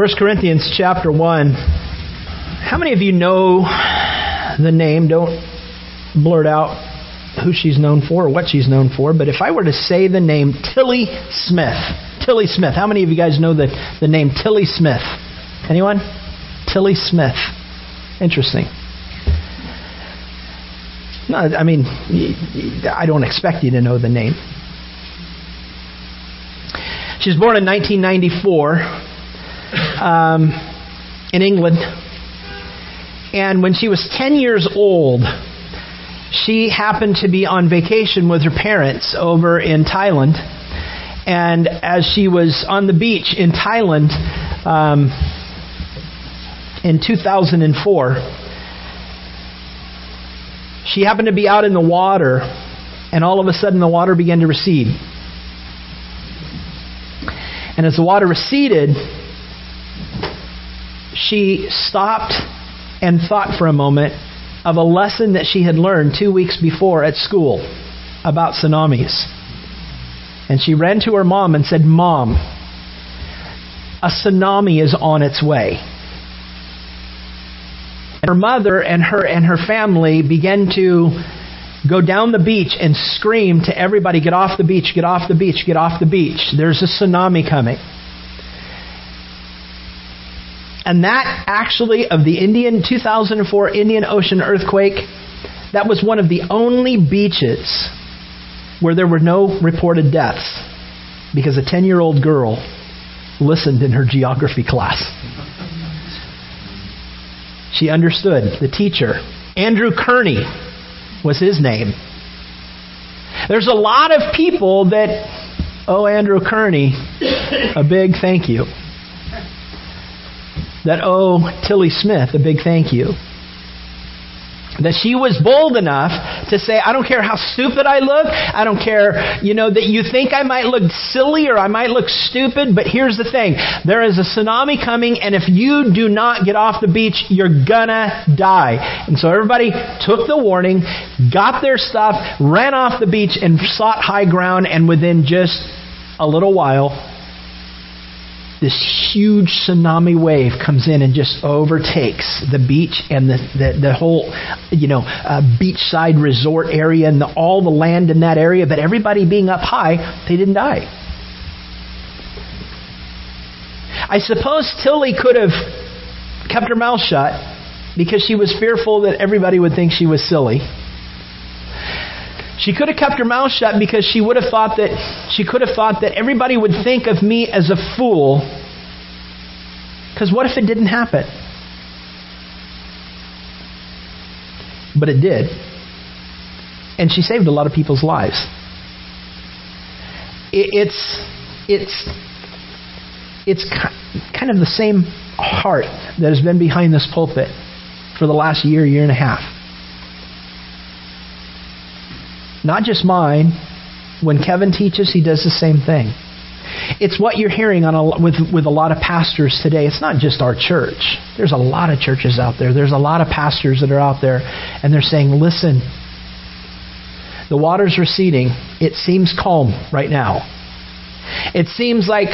1 Corinthians chapter 1. How many of you know the name? Don't blurt out who she's known for or what she's known for, but if I were to say the name Tilly Smith, Tilly Smith, how many of you guys know the, the name Tilly Smith? Anyone? Tilly Smith. Interesting. No, I mean, I don't expect you to know the name. She was born in 1994 um, in England. And when she was 10 years old, she happened to be on vacation with her parents over in Thailand. And as she was on the beach in Thailand um, in 2004, she happened to be out in the water, and all of a sudden the water began to recede. And as the water receded, she stopped and thought for a moment of a lesson that she had learned two weeks before at school about tsunamis. And she ran to her mom and said, Mom, a tsunami is on its way. And her mother and her and her family began to go down the beach and scream to everybody, get off the beach, get off the beach, get off the beach. There's a tsunami coming. And that actually, of the Indian 2004 Indian Ocean earthquake, that was one of the only beaches where there were no reported deaths because a 10 year old girl listened in her geography class. She understood. The teacher, Andrew Kearney, was his name. There's a lot of people that oh, Andrew Kearney a big thank you that owe Tilly Smith a big thank you. That she was bold enough to say, I don't care how stupid I look. I don't care, you know, that you think I might look silly or I might look stupid, but here's the thing. There is a tsunami coming, and if you do not get off the beach, you're gonna die. And so everybody took the warning, got their stuff, ran off the beach, and sought high ground, and within just a little while, this huge tsunami wave comes in and just overtakes the beach and the, the, the whole, you know, uh, beachside resort area and the, all the land in that area. But everybody being up high, they didn't die. I suppose Tilly could have kept her mouth shut because she was fearful that everybody would think she was silly. She could have kept her mouth shut because she would have thought that she could have thought that everybody would think of me as a fool. Because what if it didn't happen? But it did. And she saved a lot of people's lives. It's it's it's kind of the same heart that has been behind this pulpit for the last year, year and a half. Not just mine. When Kevin teaches, he does the same thing. It's what you're hearing on a, with, with a lot of pastors today. It's not just our church. There's a lot of churches out there. There's a lot of pastors that are out there, and they're saying, listen, the water's receding. It seems calm right now. It seems like,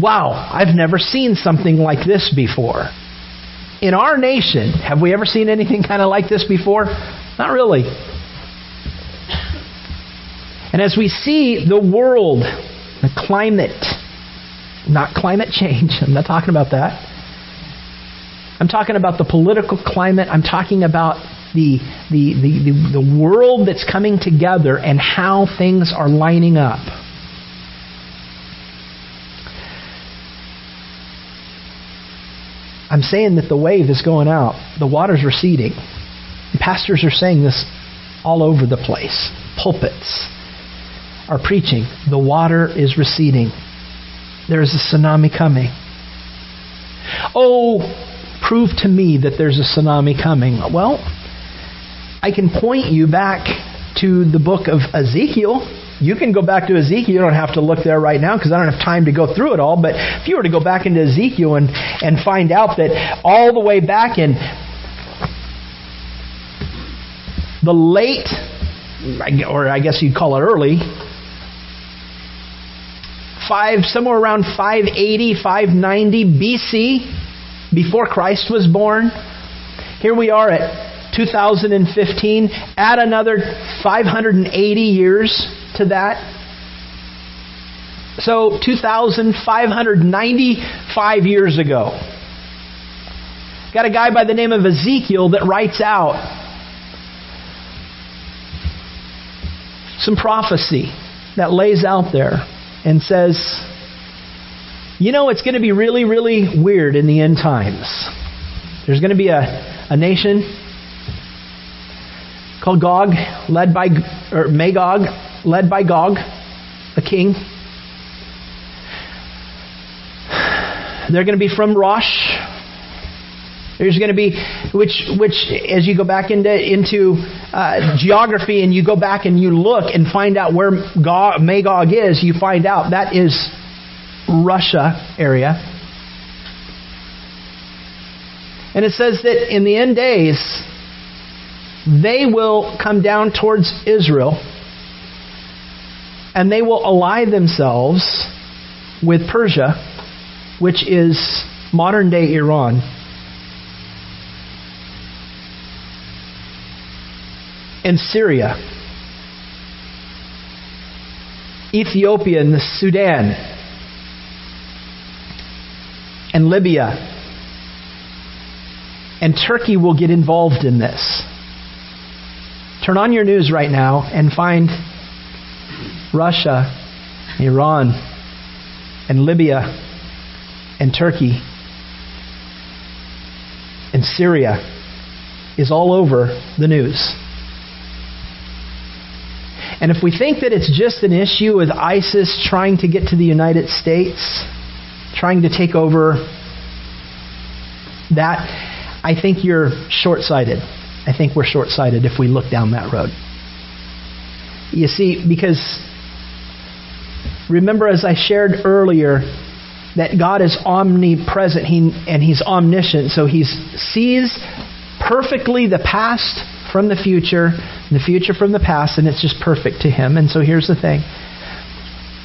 wow, I've never seen something like this before. In our nation, have we ever seen anything kind of like this before? Not really. And as we see the world, the climate, not climate change, I'm not talking about that. I'm talking about the political climate. I'm talking about the, the, the, the, the world that's coming together and how things are lining up. I'm saying that the wave is going out, the water's receding. Pastors are saying this all over the place. Pulpits, are preaching, the water is receding. There is a tsunami coming. Oh, prove to me that there's a tsunami coming. Well, I can point you back to the book of Ezekiel. You can go back to Ezekiel. You don't have to look there right now because I don't have time to go through it all. But if you were to go back into Ezekiel and, and find out that all the way back in the late, or I guess you'd call it early, five, somewhere around 580, 590 BC, before Christ was born. Here we are at 2015. Add another 580 years to that. So 2,595 years ago. Got a guy by the name of Ezekiel that writes out some prophecy that lays out there and says, you know, it's going to be really, really weird in the end times. There's going to be a, a nation called Gog, led by, or Magog, led by Gog, a king. They're going to be from Rosh. There's going to be, which, which, as you go back into into uh, geography and you go back and you look and find out where Gog, Magog is, you find out that is Russia area. And it says that in the end days, they will come down towards Israel and they will ally themselves with Persia, which is modern day Iran. And Syria, Ethiopia and the Sudan, and Libya. And Turkey will get involved in this. Turn on your news right now and find Russia, Iran, and Libya, and Turkey, and Syria is all over the news. And if we think that it's just an issue with ISIS trying to get to the United States, trying to take over that, I think you're short sighted. I think we're short sighted if we look down that road. You see, because remember, as I shared earlier, that God is omnipresent he, and He's omniscient, so He sees perfectly the past from the future, the future from the past, and it's just perfect to him. And so here's the thing.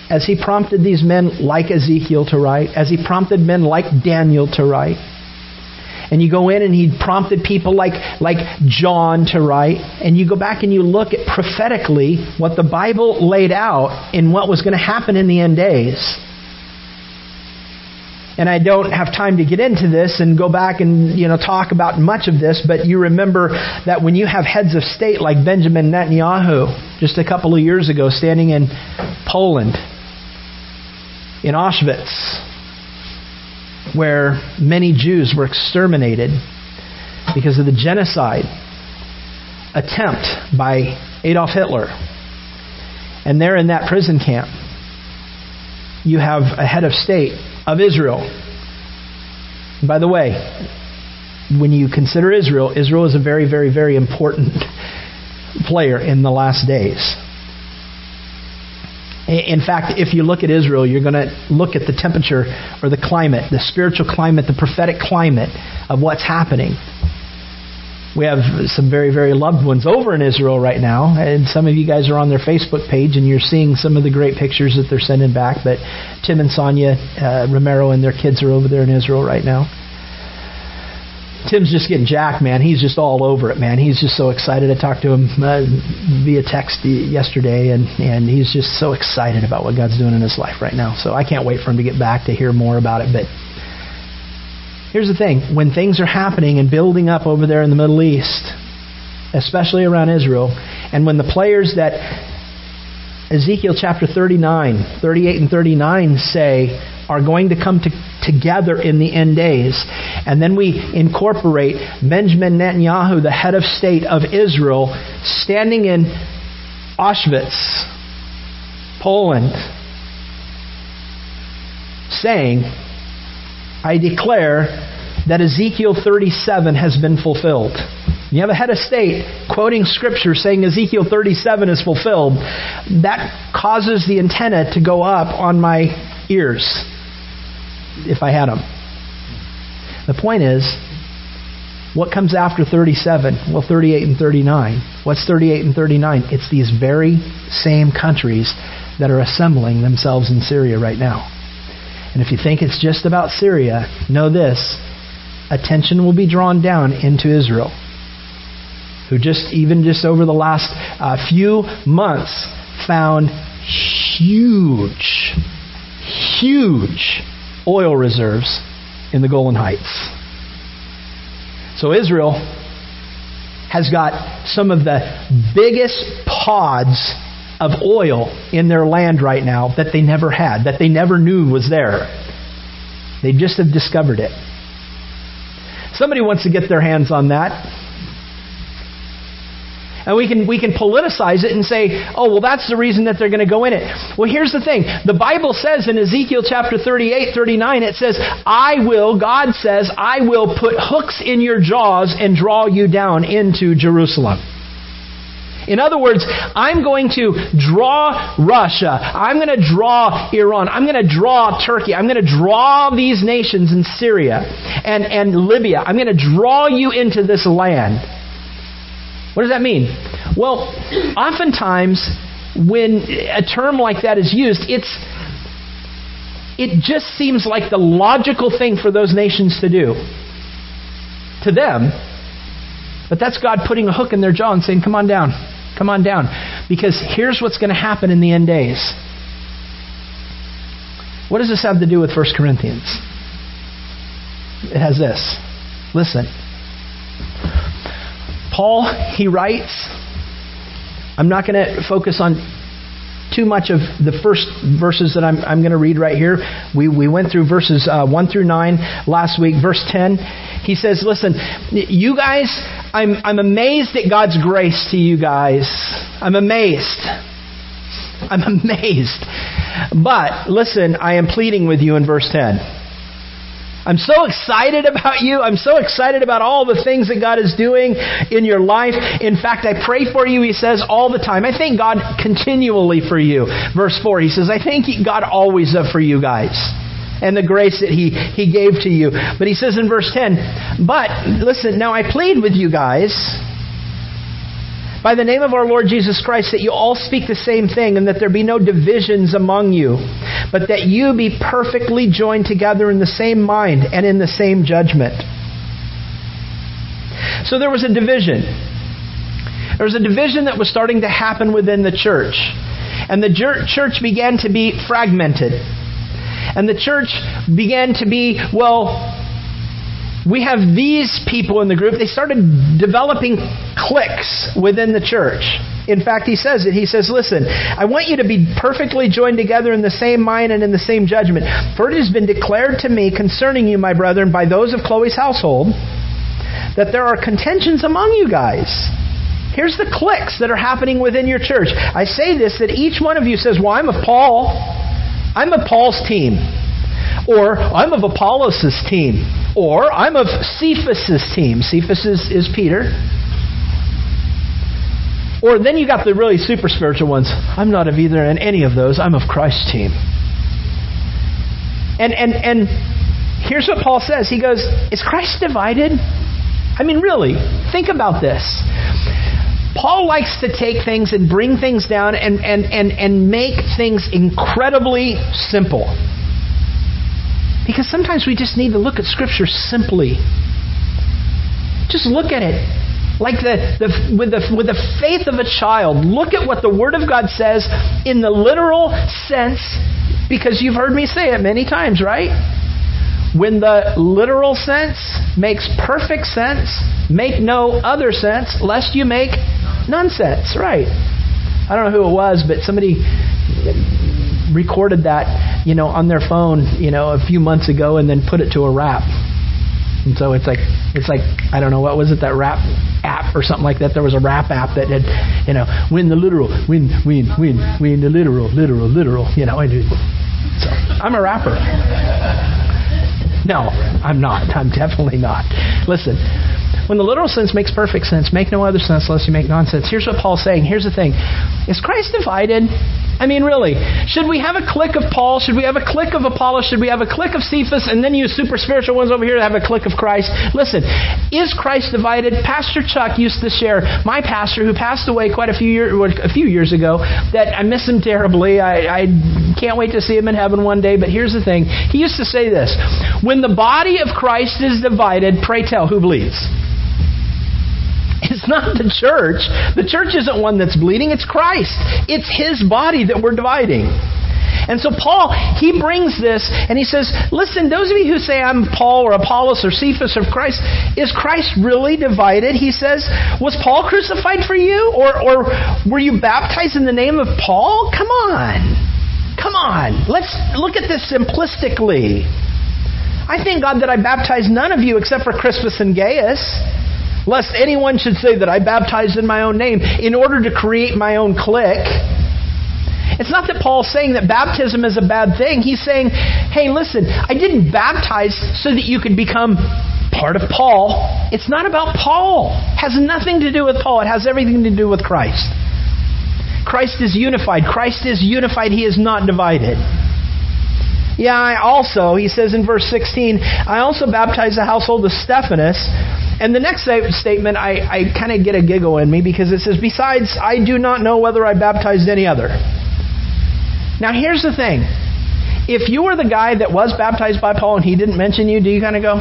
As he prompted these men like Ezekiel to write, as he prompted men like Daniel to write, and you go in and he prompted people like, like John to write, and you go back and you look at prophetically what the Bible laid out in what was going to happen in the end days and I don't have time to get into this and go back and you know talk about much of this, but you remember that when you have heads of state like Benjamin Netanyahu just a couple of years ago standing in Poland in Auschwitz where many Jews were exterminated because of the genocide attempt by Adolf Hitler. And there in that prison camp, you have a head of state of Israel. by the way, when you consider Israel, Israel is a very, very, very important player in the last days. In fact, if you look at Israel, you're going to look at the temperature or the climate, the spiritual climate, the prophetic climate of what's happening. We have some very, very loved ones over in Israel right now, and some of you guys are on their Facebook page and you're seeing some of the great pictures that they're sending back. But Tim and Sonia uh, Romero and their kids are over there in Israel right now. Tim's just getting jacked, man. He's just all over it, man. He's just so excited. I talked to him uh, via text yesterday, and and he's just so excited about what God's doing in his life right now. So I can't wait for him to get back to hear more about it. But Here's the thing when things are happening and building up over there in the Middle East, especially around Israel, and when the players that Ezekiel chapter 39, 38, and 39 say are going to come to, together in the end days. And then we incorporate Benjamin Netanyahu, the head of state of Israel, standing in Auschwitz, Poland, saying, I declare that Ezekiel 37 has been fulfilled. You have a head of state quoting scripture saying Ezekiel 37 is fulfilled. That causes the antenna to go up on my ears if I had them. The point is, what comes after 37? Well, 38 and 39. What's 38 and 39? It's these very same countries that are assembling themselves in Syria right now. And if you think it's just about Syria, know this attention will be drawn down into Israel, who just, even just over the last uh, few months, found huge, huge oil reserves in the Golan Heights. So Israel has got some of the biggest pods of oil in their land right now that they never had, that they never knew was there. They just have discovered it. Somebody wants to get their hands on that. And we can, we can politicize it and say, oh, well, that's the reason that they're going to go in it. Well, here's the thing. The Bible says in Ezekiel chapter 38, 39, it says, I will, God says, I will put hooks in your jaws and draw you down into Jerusalem. In other words, I'm going to draw Russia. I'm going to draw Iran. I'm going to draw Turkey. I'm going to draw these nations in Syria and, and Libya. I'm going to draw you into this land. What does that mean? Well, oftentimes when a term like that is used, it's it just seems like the logical thing for those nations to do. To them. But that's God putting a hook in their jaw and saying, Come on down. Come on down. Because here's what's going to happen in the end days. What does this have to do with 1 Corinthians? It has this. Listen. Paul, he writes, I'm not going to focus on too much of the first verses that I'm, I'm going to read right here. We, we went through verses uh, 1 through 9 last week. Verse 10, he says, Listen, you guys, I'm, I'm amazed at God's grace to you guys. I'm amazed. I'm amazed. But listen, I am pleading with you in verse 10. I'm so excited about you. I'm so excited about all the things that God is doing in your life. In fact, I pray for you, he says, all the time. I thank God continually for you. Verse 4, he says, I thank God always for you guys and the grace that he, he gave to you. But he says in verse 10, But listen, now I plead with you guys by the name of our Lord Jesus Christ that you all speak the same thing and that there be no divisions among you, but that you be perfectly joined together in the same mind and in the same judgment. So there was a division. There was a division that was starting to happen within the church. And the church began to be fragmented. And the church began to be, well, we have these people in the group. They started developing cliques within the church. In fact, he says it. He says, Listen, I want you to be perfectly joined together in the same mind and in the same judgment. For it has been declared to me concerning you, my brethren, by those of Chloe's household, that there are contentions among you guys. Here's the cliques that are happening within your church. I say this that each one of you says, Well, I'm of Paul. I'm of Paul's team. Or I'm of Apollos' team. Or I'm of Cephas' team. Cephas is, is Peter. Or then you got the really super spiritual ones. I'm not of either and any of those. I'm of Christ's team. And and and here's what Paul says. He goes, Is Christ divided? I mean, really, think about this. Paul likes to take things and bring things down and, and, and, and make things incredibly simple. Because sometimes we just need to look at Scripture simply. Just look at it. Like the, the, with, the, with the faith of a child, look at what the Word of God says in the literal sense, because you've heard me say it many times, right? When the literal sense makes perfect sense, make no other sense, lest you make nonsense, right? I don't know who it was, but somebody recorded that, you know, on their phone, you know, a few months ago and then put it to a rap. And so it's like it's like I don't know what was it that rap app or something like that. There was a rap app that had you know win the literal, win win win win the literal, literal, literal. You know, I do. So I'm a rapper. No, I'm not. I'm definitely not. Listen, when the literal sense makes perfect sense, make no other sense unless you make nonsense. Here's what Paul's saying. Here's the thing: Is Christ divided? I mean, really, should we have a clique of Paul? Should we have a clique of Apollos? Should we have a clique of Cephas? And then you super spiritual ones over here to have a clique of Christ? Listen, is Christ divided? Pastor Chuck used to share, my pastor who passed away quite a few, a few years ago, that I miss him terribly. I, I can't wait to see him in heaven one day. But here's the thing. He used to say this When the body of Christ is divided, pray tell, who bleeds? It's not the church. The church isn't one that's bleeding, it's Christ. It's His body that we're dividing. And so Paul, he brings this and he says, listen, those of you who say I'm Paul or Apollos or Cephas or Christ, is Christ really divided? He says, was Paul crucified for you? Or, or were you baptized in the name of Paul? Come on. Come on. Let's look at this simplistically. I thank God that I baptized none of you except for Crispus and Gaius lest anyone should say that I baptized in my own name in order to create my own clique. It's not that Paul's saying that baptism is a bad thing. He's saying, hey, listen, I didn't baptize so that you could become part of Paul. It's not about Paul. It has nothing to do with Paul. It has everything to do with Christ. Christ is unified. Christ is unified. He is not divided. Yeah, I also, he says in verse 16, I also baptized the household of Stephanas. And the next statement, I, I kind of get a giggle in me because it says, Besides, I do not know whether I baptized any other. Now, here's the thing. If you were the guy that was baptized by Paul and he didn't mention you, do you kind of go,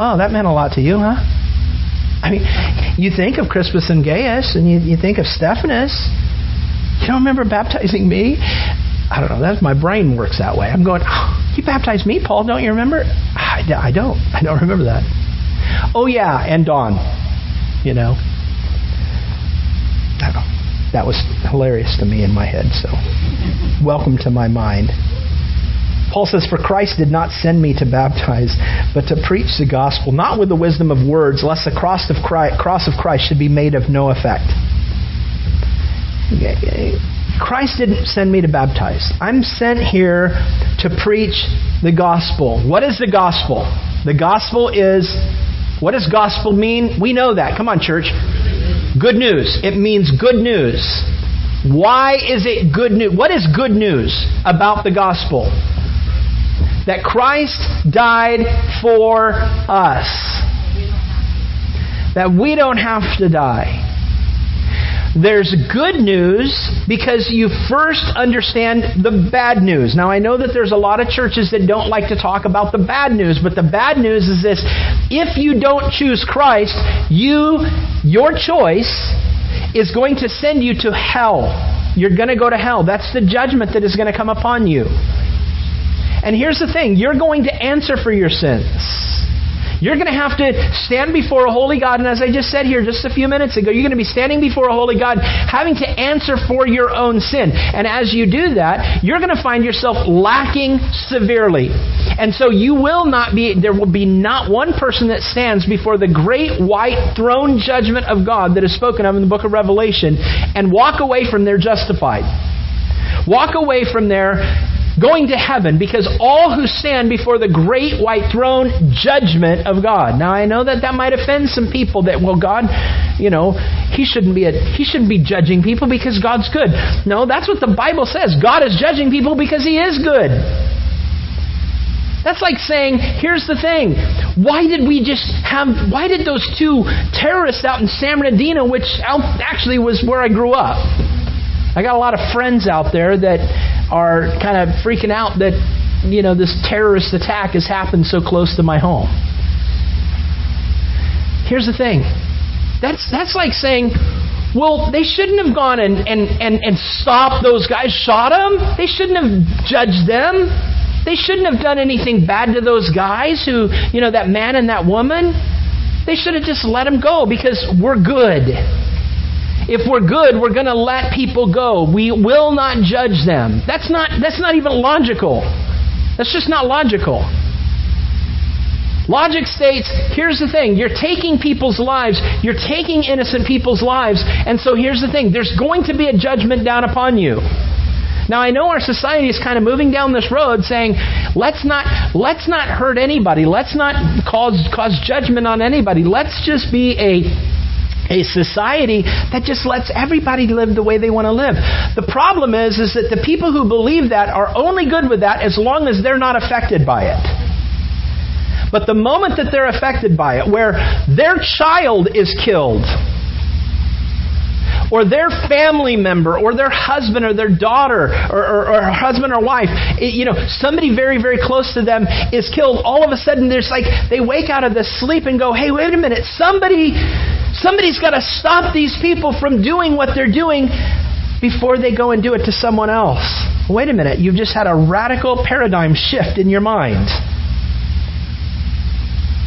Oh, that meant a lot to you, huh? I mean, you think of Crispus and Gaius and you, you think of Stephanas. You don't remember baptizing me? I don't know. That's my brain works that way. I'm going, oh, you baptized me, Paul. Don't you remember? I, I don't. I don't remember that. Oh yeah, and Dawn. You know. That was hilarious to me in my head. So, welcome to my mind. Paul says, For Christ did not send me to baptize, but to preach the gospel, not with the wisdom of words, lest the cross of Christ, cross of Christ should be made of no effect. Christ didn't send me to baptize. I'm sent here to preach the gospel. What is the gospel? The gospel is, what does gospel mean? We know that. Come on, church. Good news. It means good news. Why is it good news? What is good news about the gospel? That Christ died for us. That we don't have to die. There's good news because you first understand the bad news. Now, I know that there's a lot of churches that don't like to talk about the bad news, but the bad news is this. If you don't choose Christ, you, your choice is going to send you to hell. You're going to go to hell. That's the judgment that is going to come upon you. And here's the thing you're going to answer for your sins. You're going to have to stand before a holy God. And as I just said here just a few minutes ago, you're going to be standing before a holy God having to answer for your own sin. And as you do that, you're going to find yourself lacking severely. And so you will not be, there will be not one person that stands before the great white throne judgment of God that is spoken of in the book of Revelation and walk away from there justified. Walk away from there going to heaven because all who stand before the great white throne judgment of God. Now I know that that might offend some people that well God, you know, he shouldn't be a, he shouldn't be judging people because God's good. No, that's what the Bible says. God is judging people because he is good. That's like saying, here's the thing. Why did we just have, why did those two terrorists out in San Bernardino, which actually was where I grew up, I got a lot of friends out there that are kind of freaking out that, you know, this terrorist attack has happened so close to my home. Here's the thing. That's that's like saying, well, they shouldn't have gone and, and, and, and stopped those guys, shot them. They shouldn't have judged them. They shouldn't have done anything bad to those guys who, you know, that man and that woman. They should have just let them go because we're good. If we're good, we're going to let people go. We will not judge them. That's not, that's not even logical. That's just not logical. Logic states here's the thing you're taking people's lives, you're taking innocent people's lives, and so here's the thing there's going to be a judgment down upon you. Now I know our society is kind of moving down this road saying, let's not let's not hurt anybody. Let's not cause cause judgment on anybody. Let's just be a a society that just lets everybody live the way they want to live. The problem is, is that the people who believe that are only good with that as long as they're not affected by it. But the moment that they're affected by it, where their child is killed, or their family member, or their husband, or their daughter, or, or, or husband or wife, it, you know, somebody very, very close to them is killed, all of a sudden there's like, they wake out of the sleep and go, hey, wait a minute, somebody Somebody's got to stop these people from doing what they're doing before they go and do it to someone else. Wait a minute, you've just had a radical paradigm shift in your mind.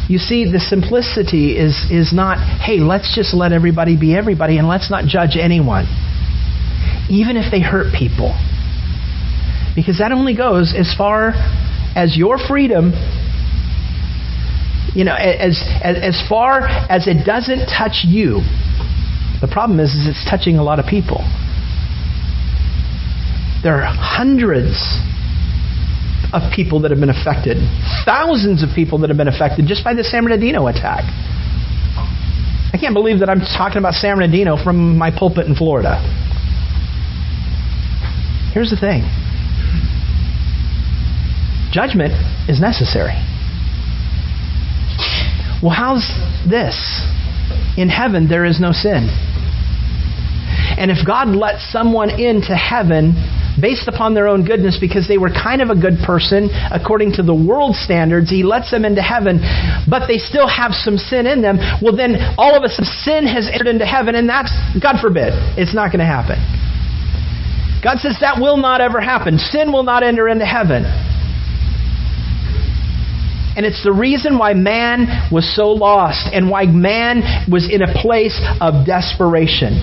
You see, the simplicity is, is not, hey, let's just let everybody be everybody and let's not judge anyone, even if they hurt people. Because that only goes as far as your freedom you know, as, as, as far as it doesn't touch you, the problem is, is it's touching a lot of people. There are hundreds of people that have been affected, thousands of people that have been affected just by the San Bernardino attack. I can't believe that I'm talking about San Bernardino from my pulpit in Florida. Here's the thing judgment is necessary. Well, how's this? In heaven, there is no sin. And if God lets someone into heaven based upon their own goodness because they were kind of a good person according to the world standards, He lets them into heaven, but they still have some sin in them, well, then all of a sudden sin has entered into heaven, and that's, God forbid, it's not going to happen. God says that will not ever happen. Sin will not enter into heaven. And it's the reason why man was so lost and why man was in a place of desperation.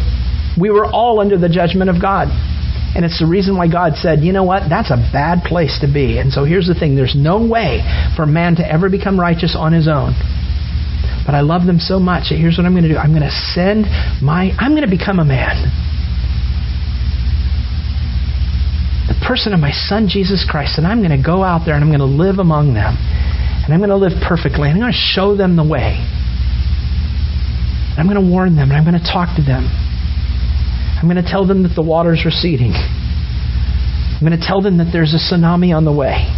We were all under the judgment of God. And it's the reason why God said, you know what? That's a bad place to be. And so here's the thing there's no way for man to ever become righteous on his own. But I love them so much that here's what I'm going to do I'm going to send my, I'm going to become a man. The person of my son Jesus Christ. And I'm going to go out there and I'm going to live among them. And I'm going to live perfectly. And I'm going to show them the way. And I'm going to warn them. And I'm going to talk to them. I'm going to tell them that the water's receding. I'm going to tell them that there's a tsunami on the way.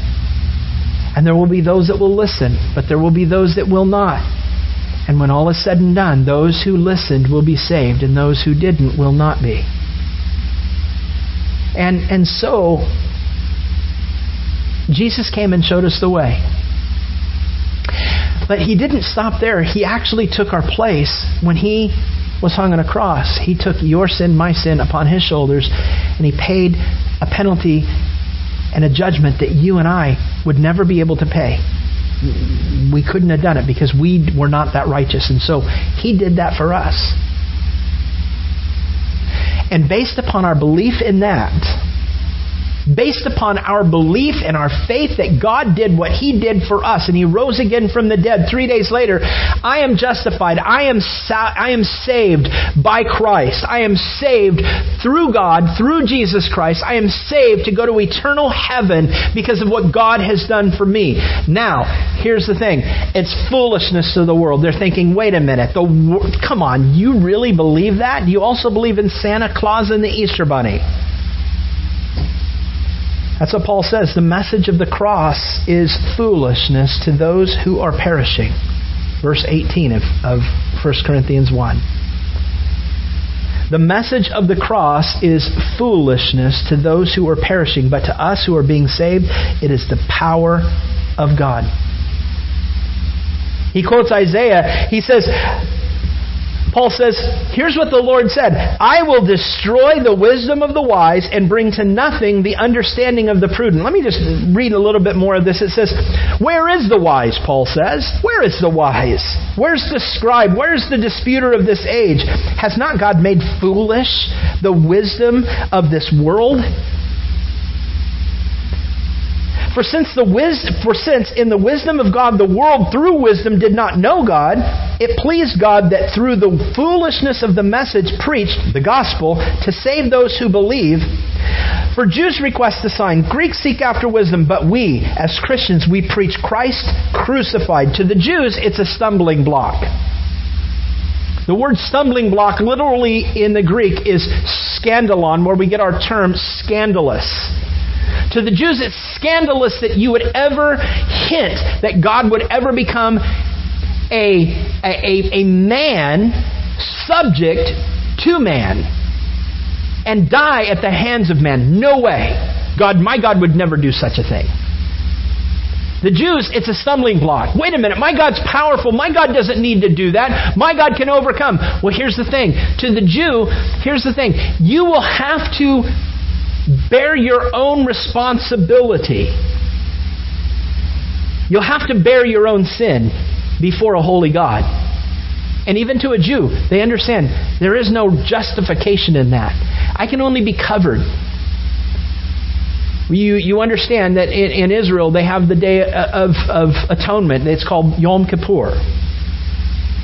And there will be those that will listen, but there will be those that will not. And when all is said and done, those who listened will be saved, and those who didn't will not be. And, and so, Jesus came and showed us the way. But he didn't stop there. He actually took our place when he was hung on a cross. He took your sin, my sin, upon his shoulders, and he paid a penalty and a judgment that you and I would never be able to pay. We couldn't have done it because we were not that righteous. And so he did that for us. And based upon our belief in that, based upon our belief and our faith that God did what He did for us and He rose again from the dead three days later, I am justified. I am, sa- I am saved by Christ. I am saved through God, through Jesus Christ. I am saved to go to eternal heaven because of what God has done for me. Now, here's the thing it's foolishness to the world. They're thinking, wait a minute, the, come on, you really believe that? Do you also believe in Santa Claus and the Easter Bunny? That's what Paul says. The message of the cross is foolishness to those who are perishing. Verse 18 of, of 1 Corinthians 1. The message of the cross is foolishness to those who are perishing, but to us who are being saved, it is the power of God. He quotes Isaiah. He says, Paul says, here's what the Lord said I will destroy the wisdom of the wise and bring to nothing the understanding of the prudent. Let me just read a little bit more of this. It says, Where is the wise? Paul says. Where is the wise? Where's the scribe? Where's the disputer of this age? Has not God made foolish the wisdom of this world? For since the wisdom, for since in the wisdom of God the world through wisdom did not know God, it pleased God that through the foolishness of the message preached, the gospel, to save those who believe. For Jews request a sign, Greeks seek after wisdom, but we, as Christians, we preach Christ crucified. To the Jews, it's a stumbling block. The word stumbling block literally in the Greek is scandalon, where we get our term scandalous. To the Jews, it's scandalous that you would ever hint that God would ever become a, a, a man subject to man and die at the hands of man. No way. God, my God would never do such a thing. The Jews, it's a stumbling block. Wait a minute, my God's powerful. My God doesn't need to do that. My God can overcome. Well, here's the thing. To the Jew, here's the thing. You will have to bear your own responsibility. You'll have to bear your own sin before a holy God. And even to a Jew, they understand there is no justification in that. I can only be covered. You, you understand that in, in Israel they have the day of, of atonement. It's called Yom Kippur.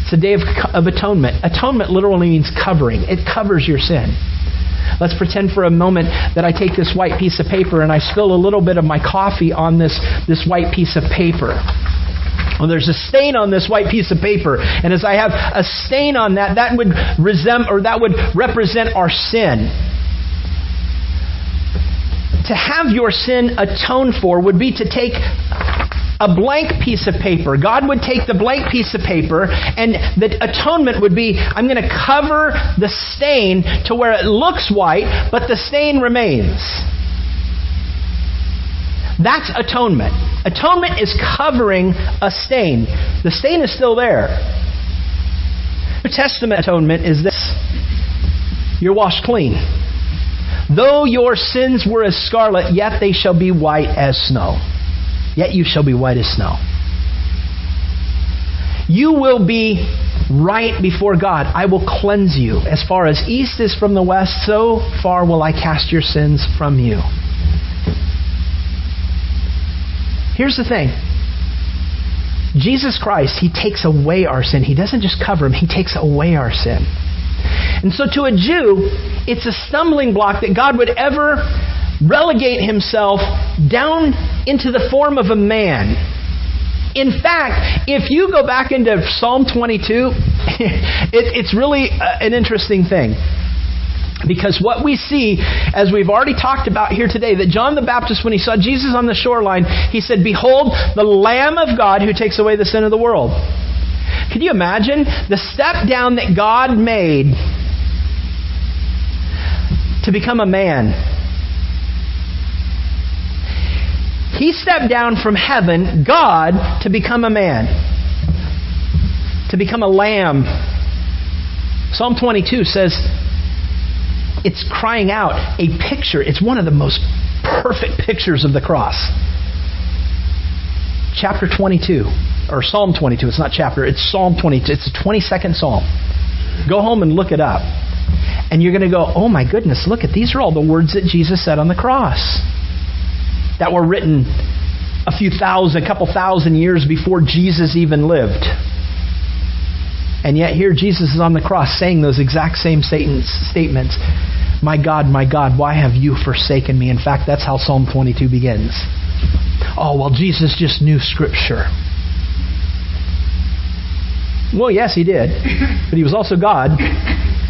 It's a day of, of atonement. Atonement literally means covering, it covers your sin. Let's pretend for a moment that I take this white piece of paper and I spill a little bit of my coffee on this, this white piece of paper. Well, there's a stain on this white piece of paper, and as I have a stain on that, that would resem- or that would represent our sin to have your sin atoned for would be to take a blank piece of paper. God would take the blank piece of paper, and the atonement would be I'm going to cover the stain to where it looks white, but the stain remains. That's atonement. Atonement is covering a stain. The stain is still there. New Testament atonement is this you're washed clean. Though your sins were as scarlet, yet they shall be white as snow. Yet you shall be white as snow. You will be right before God. I will cleanse you. As far as east is from the west, so far will I cast your sins from you. Here's the thing Jesus Christ, He takes away our sin. He doesn't just cover Him, He takes away our sin. And so to a Jew, it's a stumbling block that God would ever relegate himself down into the form of a man. In fact, if you go back into Psalm 22, it, it's really uh, an interesting thing. Because what we see, as we've already talked about here today, that John the Baptist, when he saw Jesus on the shoreline, he said, Behold, the Lamb of God who takes away the sin of the world. Could you imagine the step down that God made to become a man? He stepped down from heaven, God, to become a man, to become a lamb. Psalm 22 says it's crying out a picture. It's one of the most perfect pictures of the cross. Chapter 22 or Psalm 22. It's not chapter, it's Psalm 22. It's the 22nd Psalm. Go home and look it up. And you're going to go, oh my goodness, look at these are all the words that Jesus said on the cross that were written a few thousand, a couple thousand years before Jesus even lived. And yet here Jesus is on the cross saying those exact same Satan's statements. My God, my God, why have you forsaken me? In fact, that's how Psalm 22 begins. Oh, well, Jesus just knew Scripture. Well, yes, he did. But he was also God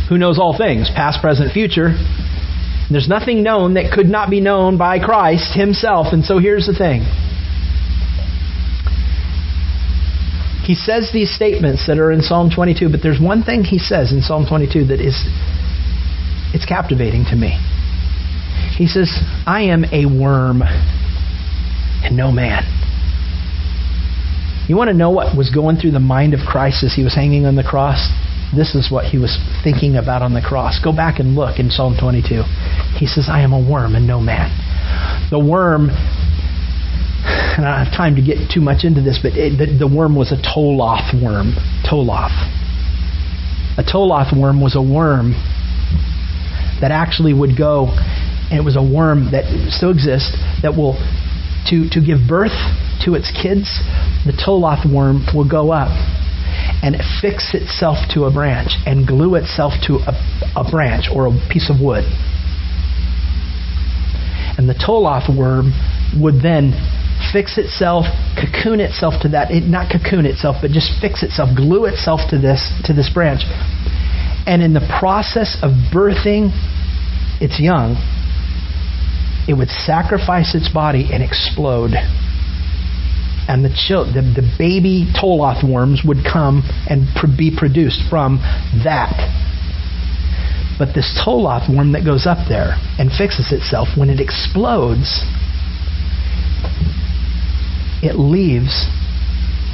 who knows all things, past, present, future. There's nothing known that could not be known by Christ himself. And so here's the thing. He says these statements that are in Psalm 22, but there's one thing he says in Psalm 22 that is it's captivating to me. He says, "I am a worm and no man." You want to know what was going through the mind of Christ as he was hanging on the cross? This is what he was thinking about on the cross. Go back and look in Psalm 22. He says, I am a worm and no man. The worm, and I don't have time to get too much into this, but it, the, the worm was a Toloth worm. Toloth. A Toloth worm was a worm that actually would go, and it was a worm that still exists, that will, to, to give birth to its kids, the Toloth worm will go up and fix itself to a branch and glue itself to a, a branch or a piece of wood. And the Toloth worm would then fix itself, cocoon itself to that, it, not cocoon itself, but just fix itself, glue itself to this to this branch. And in the process of birthing its young, it would sacrifice its body and explode. And the, the, the baby Toloth worms would come and pr- be produced from that. But this Toloth worm that goes up there and fixes itself, when it explodes, it leaves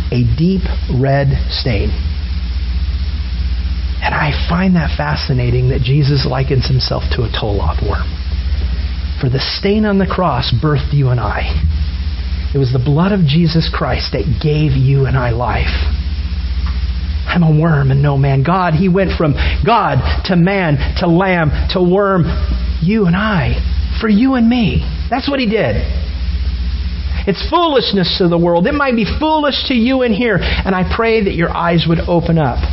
a deep red stain. And I find that fascinating that Jesus likens himself to a Toloth worm. For the stain on the cross birthed you and I. It was the blood of Jesus Christ that gave you and I life. I'm a worm and no man. God, He went from God to man to lamb to worm. You and I. For you and me. That's what He did. It's foolishness to the world. It might be foolish to you in here. And I pray that your eyes would open up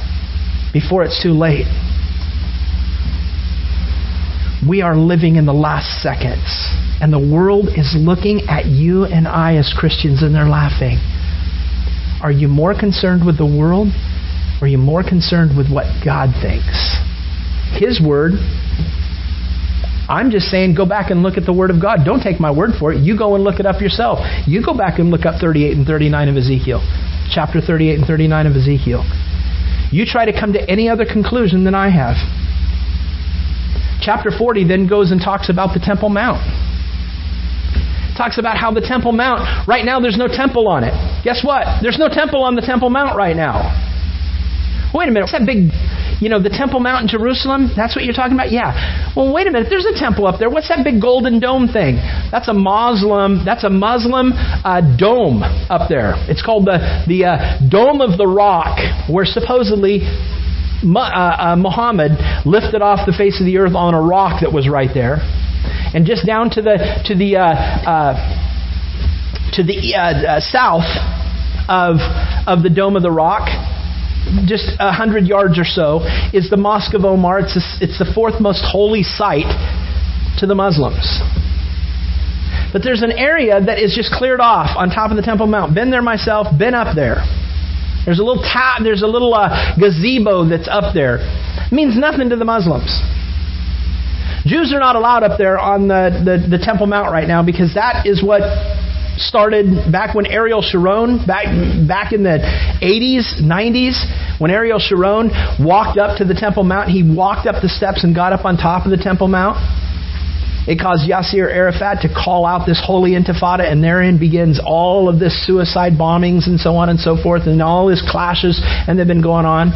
before it's too late. We are living in the last seconds. And the world is looking at you and I as Christians and they're laughing. Are you more concerned with the world or are you more concerned with what God thinks? His word I'm just saying go back and look at the Word of God. Don't take my word for it. You go and look it up yourself. You go back and look up 38 and 39 of Ezekiel. Chapter 38 and 39 of Ezekiel. You try to come to any other conclusion than I have. Chapter 40 then goes and talks about the Temple Mount. Talks about how the Temple Mount, right now there's no temple on it. Guess what? There's no temple on the Temple Mount right now. Wait a minute, what's that big you know, the Temple Mount in Jerusalem, that's what you're talking about? Yeah. Well, wait a minute. There's a temple up there. What's that big golden dome thing? That's a Muslim, that's a Muslim uh, dome up there. It's called the, the uh, Dome of the Rock, where supposedly Muhammad lifted off the face of the earth on a rock that was right there. And just down to the, to the, uh, uh, to the uh, south of, of the Dome of the Rock, just a hundred yards or so, is the Mosque of Omar. It's, a, it's the fourth most holy site to the Muslims. But there's an area that is just cleared off on top of the Temple Mount. Been there myself, been up there. There's a little ta- there's a little uh, gazebo that's up there. It means nothing to the Muslims. Jews are not allowed up there on the, the, the Temple Mount right now because that is what started back when Ariel Sharon, back, back in the 80s, 90s, when Ariel Sharon walked up to the Temple Mount, he walked up the steps and got up on top of the Temple Mount. It caused Yasser Arafat to call out this holy intifada, and therein begins all of this suicide bombings and so on and so forth, and all these clashes, and they've been going on.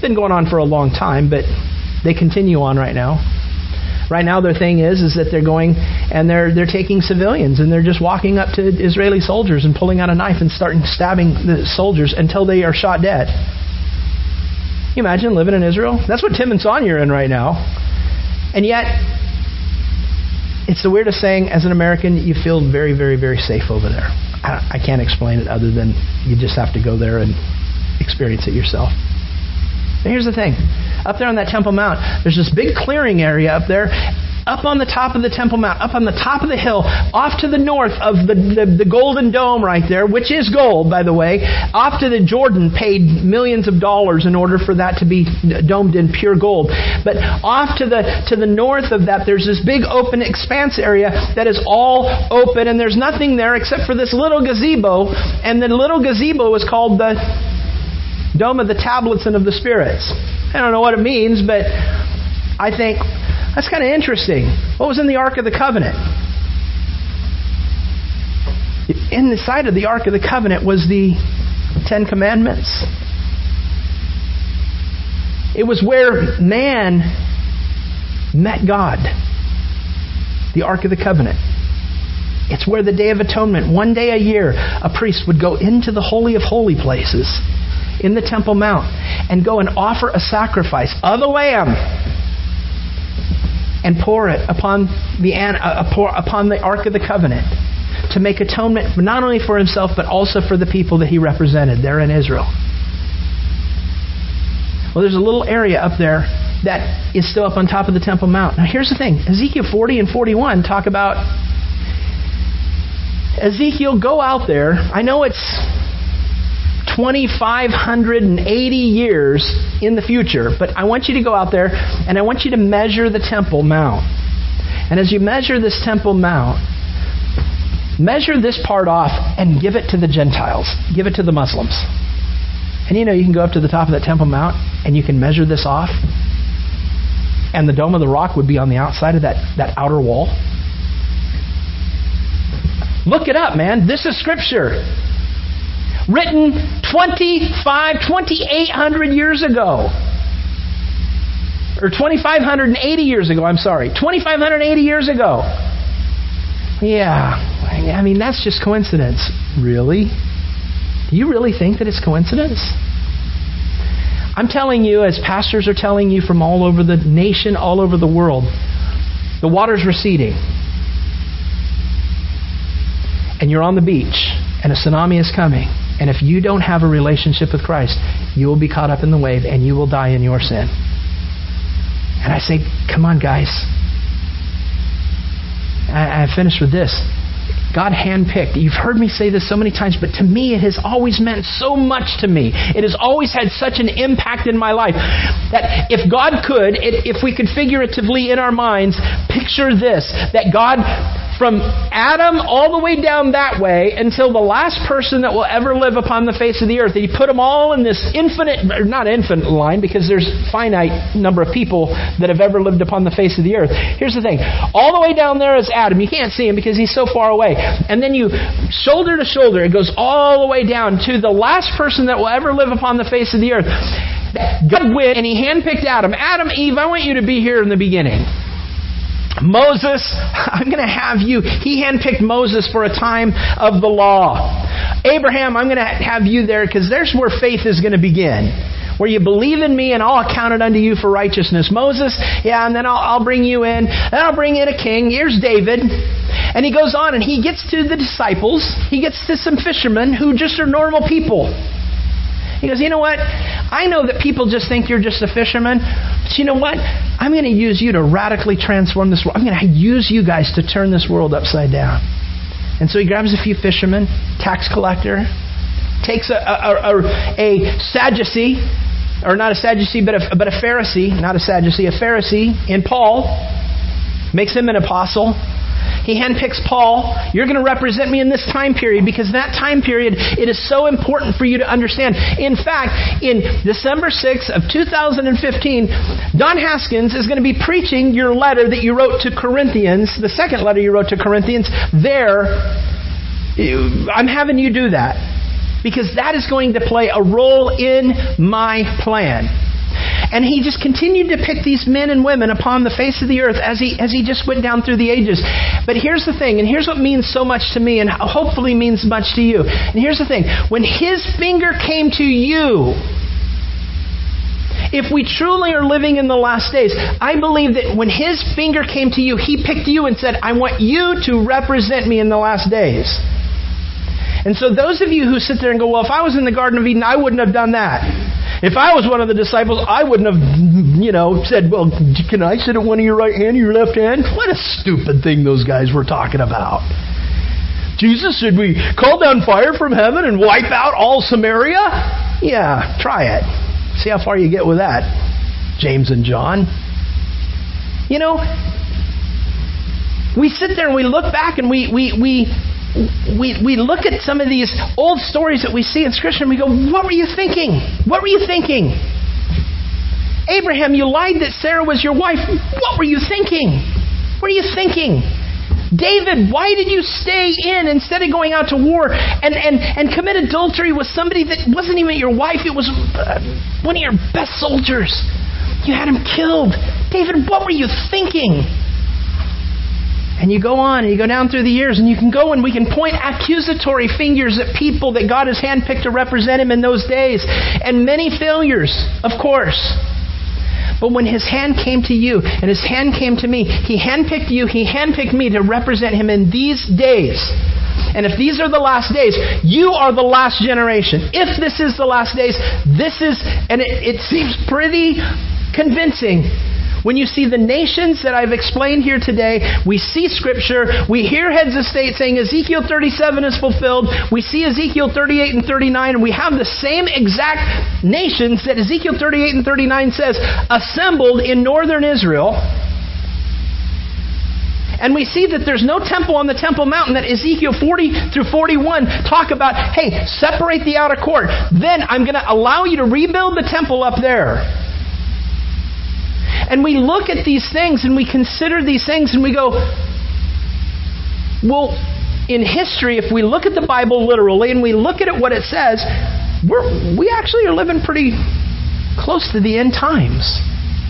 Been going on for a long time, but they continue on right now. Right now, their thing is is that they're going and they're they're taking civilians and they're just walking up to Israeli soldiers and pulling out a knife and starting stabbing the soldiers until they are shot dead. Can you imagine living in Israel? That's what Tim and Sonia are in right now. And yet, it's the weirdest thing. As an American, you feel very, very, very safe over there. I, I can't explain it other than you just have to go there and experience it yourself. But here's the thing up there on that Temple Mount, there's this big clearing area up there. Up on the top of the Temple Mount, up on the top of the hill, off to the north of the, the, the Golden Dome right there, which is gold, by the way, off to the Jordan paid millions of dollars in order for that to be domed in pure gold. But off to the, to the north of that, there's this big open expanse area that is all open, and there's nothing there except for this little gazebo, and the little gazebo is called the Dome of the Tablets and of the Spirits. I don't know what it means, but I think that's kind of interesting. What was in the Ark of the Covenant? In the side of the Ark of the Covenant was the Ten Commandments. It was where man met God. The Ark of the Covenant. It's where the Day of Atonement, one day a year, a priest would go into the Holy of Holy Places in the Temple Mount and go and offer a sacrifice of a lamb and pour it upon the, uh, pour, upon the Ark of the Covenant to make atonement not only for himself but also for the people that he represented there in Israel. Well, there's a little area up there that is still up on top of the Temple Mount. Now, here's the thing Ezekiel 40 and 41 talk about Ezekiel, go out there. I know it's 2,580 years in the future. But I want you to go out there and I want you to measure the Temple Mount. And as you measure this Temple Mount, measure this part off and give it to the Gentiles, give it to the Muslims. And you know, you can go up to the top of that Temple Mount and you can measure this off, and the Dome of the Rock would be on the outside of that, that outer wall. Look it up, man. This is Scripture. Written 25, 2,800 years ago. Or 2,580 years ago, I'm sorry. 2,580 years ago. Yeah, I mean, that's just coincidence. Really? Do you really think that it's coincidence? I'm telling you, as pastors are telling you from all over the nation, all over the world, the water's receding. And you're on the beach, and a tsunami is coming. And if you don't have a relationship with Christ, you will be caught up in the wave and you will die in your sin. And I say, come on, guys. I, I finished with this. God handpicked. You've heard me say this so many times, but to me, it has always meant so much to me. It has always had such an impact in my life that if God could, if we could figuratively in our minds picture this, that God from Adam all the way down that way until the last person that will ever live upon the face of the earth. He put them all in this infinite, not infinite line, because there's finite number of people that have ever lived upon the face of the earth. Here's the thing. All the way down there is Adam. You can't see him because he's so far away. And then you, shoulder to shoulder, it goes all the way down to the last person that will ever live upon the face of the earth. God went and he handpicked Adam. Adam, Eve, I want you to be here in the beginning. Moses, I'm going to have you. He handpicked Moses for a time of the law. Abraham, I'm going to have you there because there's where faith is going to begin. Where you believe in me and I'll account it unto you for righteousness. Moses, yeah, and then I'll, I'll bring you in. Then I'll bring in a king. Here's David. And he goes on and he gets to the disciples. He gets to some fishermen who just are normal people. He goes, You know what? I know that people just think you're just a fisherman, but you know what? I'm going to use you to radically transform this world. I'm going to use you guys to turn this world upside down. And so he grabs a few fishermen, tax collector, takes a, a, a, a Sadducee, or not a Sadducee, but a, but a Pharisee, not a Sadducee, a Pharisee in Paul, makes him an apostle, he handpicks Paul. You're going to represent me in this time period because that time period, it is so important for you to understand. In fact, in December 6th of 2015, Don Haskins is going to be preaching your letter that you wrote to Corinthians, the second letter you wrote to Corinthians. There, I'm having you do that because that is going to play a role in my plan. And he just continued to pick these men and women upon the face of the earth as he, as he just went down through the ages. But here's the thing, and here's what means so much to me, and hopefully means much to you. And here's the thing when his finger came to you, if we truly are living in the last days, I believe that when his finger came to you, he picked you and said, I want you to represent me in the last days. And so those of you who sit there and go, well, if I was in the Garden of Eden, I wouldn't have done that. If I was one of the disciples, I wouldn't have, you know, said, well, can I sit at one of your right hand or your left hand? What a stupid thing those guys were talking about. Jesus said we call down fire from heaven and wipe out all Samaria? Yeah, try it. See how far you get with that, James and John. You know, we sit there and we look back and we, we, we we, we look at some of these old stories that we see in Scripture and we go, What were you thinking? What were you thinking? Abraham, you lied that Sarah was your wife. What were you thinking? What are you thinking? David, why did you stay in instead of going out to war and, and, and commit adultery with somebody that wasn't even your wife? It was uh, one of your best soldiers. You had him killed. David, what were you thinking? And you go on and you go down through the years and you can go and we can point accusatory fingers at people that God has handpicked to represent Him in those days. And many failures, of course. But when His hand came to you and His hand came to me, He handpicked you, He handpicked me to represent Him in these days. And if these are the last days, you are the last generation. If this is the last days, this is, and it, it seems pretty convincing when you see the nations that I've explained here today, we see scripture, we hear heads of state saying Ezekiel 37 is fulfilled, we see Ezekiel 38 and 39, and we have the same exact nations that Ezekiel 38 and 39 says assembled in northern Israel. And we see that there's no temple on the Temple Mountain that Ezekiel 40 through 41 talk about, hey, separate the outer court. Then I'm going to allow you to rebuild the temple up there. And we look at these things and we consider these things and we go, well, in history, if we look at the Bible literally and we look at it what it says, we're, we actually are living pretty close to the end times.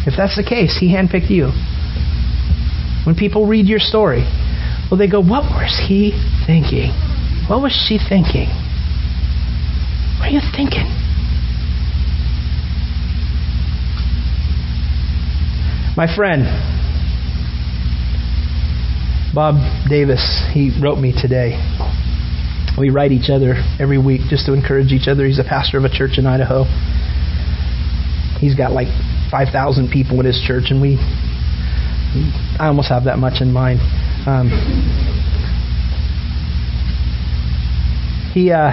If that's the case, He handpicked you. When people read your story, well, they go, What was he thinking? What was she thinking? What are you thinking? My friend, Bob Davis, he wrote me today. We write each other every week just to encourage each other. He's a pastor of a church in Idaho. He's got like 5,000 people in his church, and we I almost have that much in mind. Um, he uh,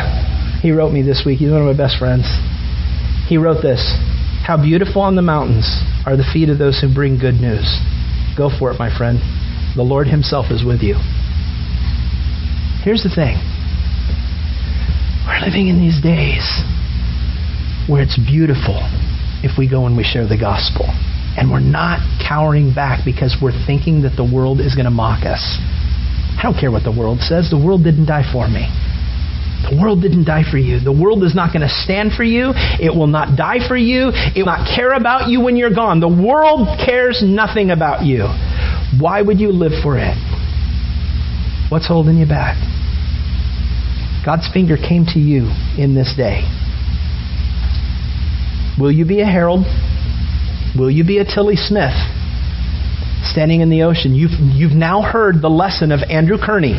he wrote me this week. He's one of my best friends. He wrote this: "How beautiful on the mountains are the feet of those who bring good news." Go for it, my friend. The Lord Himself is with you. Here's the thing: we're living in these days where it's beautiful if we go and we share the gospel. And we're not cowering back because we're thinking that the world is going to mock us. I don't care what the world says. The world didn't die for me. The world didn't die for you. The world is not going to stand for you. It will not die for you. It will not care about you when you're gone. The world cares nothing about you. Why would you live for it? What's holding you back? God's finger came to you in this day. Will you be a herald? Will you be a Tilly Smith standing in the ocean? You've, you've now heard the lesson of Andrew Kearney.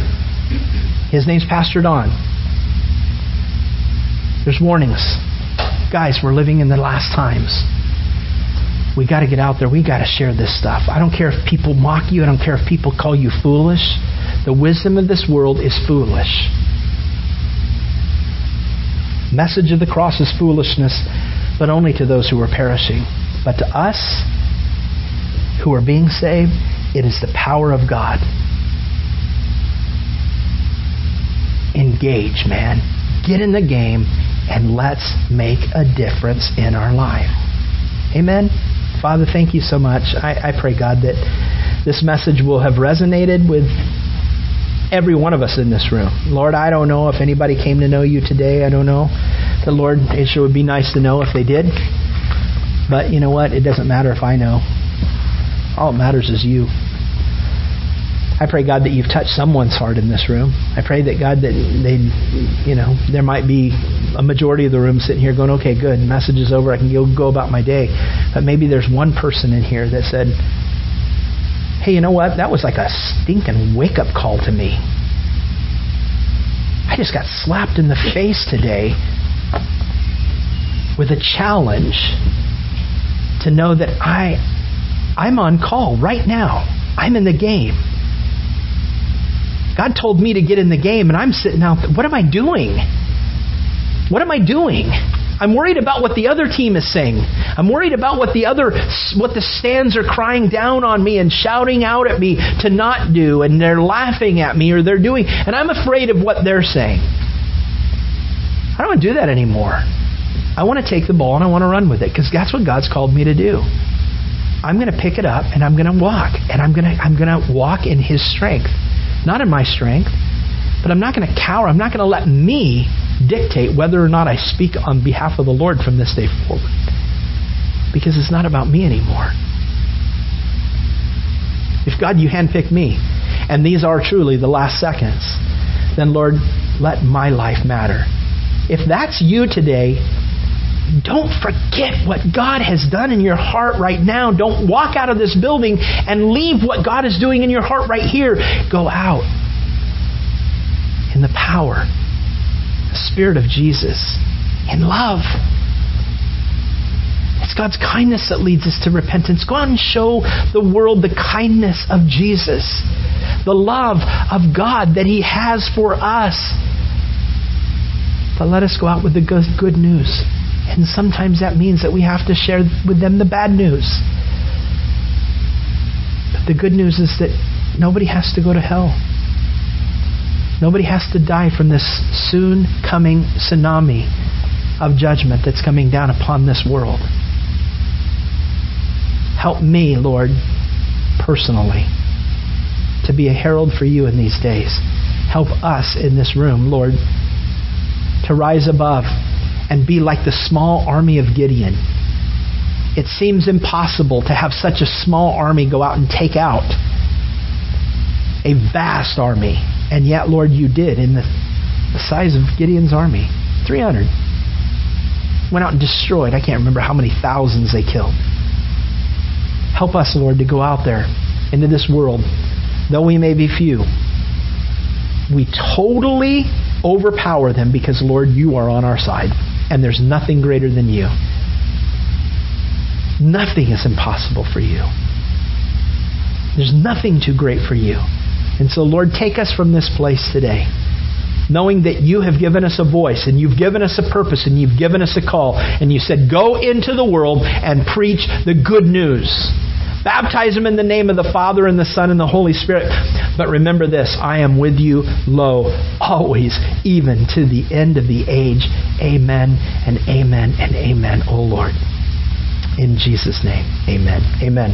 His name's Pastor Don. There's warnings. Guys, we're living in the last times. We got to get out there. We got to share this stuff. I don't care if people mock you. I don't care if people call you foolish. The wisdom of this world is foolish. Message of the cross is foolishness, but only to those who are perishing. But to us who are being saved, it is the power of God. Engage, man. Get in the game and let's make a difference in our life. Amen. Father, thank you so much. I, I pray, God, that this message will have resonated with every one of us in this room. Lord, I don't know if anybody came to know you today. I don't know. The Lord, it sure would be nice to know if they did. But you know what? It doesn't matter if I know. All that matters is you. I pray, God, that you've touched someone's heart in this room. I pray that, God, that they, you know, there might be a majority of the room sitting here going, okay, good, message is over. I can go, go about my day. But maybe there's one person in here that said, hey, you know what? That was like a stinking wake up call to me. I just got slapped in the face today with a challenge to know that I I'm on call right now. I'm in the game. God told me to get in the game and I'm sitting out what am I doing? What am I doing? I'm worried about what the other team is saying. I'm worried about what the other what the stands are crying down on me and shouting out at me to not do and they're laughing at me or they're doing and I'm afraid of what they're saying. I don't want to do that anymore. I want to take the ball and I want to run with it because that's what God's called me to do. I'm going to pick it up and I'm going to walk and I'm going to I'm going to walk in His strength, not in my strength. But I'm not going to cower. I'm not going to let me dictate whether or not I speak on behalf of the Lord from this day forward, because it's not about me anymore. If God, you handpicked me, and these are truly the last seconds, then Lord, let my life matter. If that's you today, don't forget what God has done in your heart right now. Don't walk out of this building and leave what God is doing in your heart right here. Go out in the power, the Spirit of Jesus, in love. It's God's kindness that leads us to repentance. Go out and show the world the kindness of Jesus, the love of God that He has for us. But let us go out with the good news. And sometimes that means that we have to share with them the bad news. But the good news is that nobody has to go to hell. Nobody has to die from this soon coming tsunami of judgment that's coming down upon this world. Help me, Lord, personally, to be a herald for you in these days. Help us in this room, Lord, to rise above and be like the small army of Gideon. It seems impossible to have such a small army go out and take out a vast army. And yet, Lord, you did in the, the size of Gideon's army 300. Went out and destroyed. I can't remember how many thousands they killed. Help us, Lord, to go out there into this world, though we may be few. We totally overpower them because, Lord, you are on our side, and there's nothing greater than you. Nothing is impossible for you. There's nothing too great for you. And so, Lord, take us from this place today, knowing that you have given us a voice and you've given us a purpose and you've given us a call. And you said, Go into the world and preach the good news. Baptize them in the name of the Father and the Son and the Holy Spirit. But remember this I am with you, lo, always, even to the end of the age. Amen and amen and amen, O Lord. In Jesus' name, amen. Amen.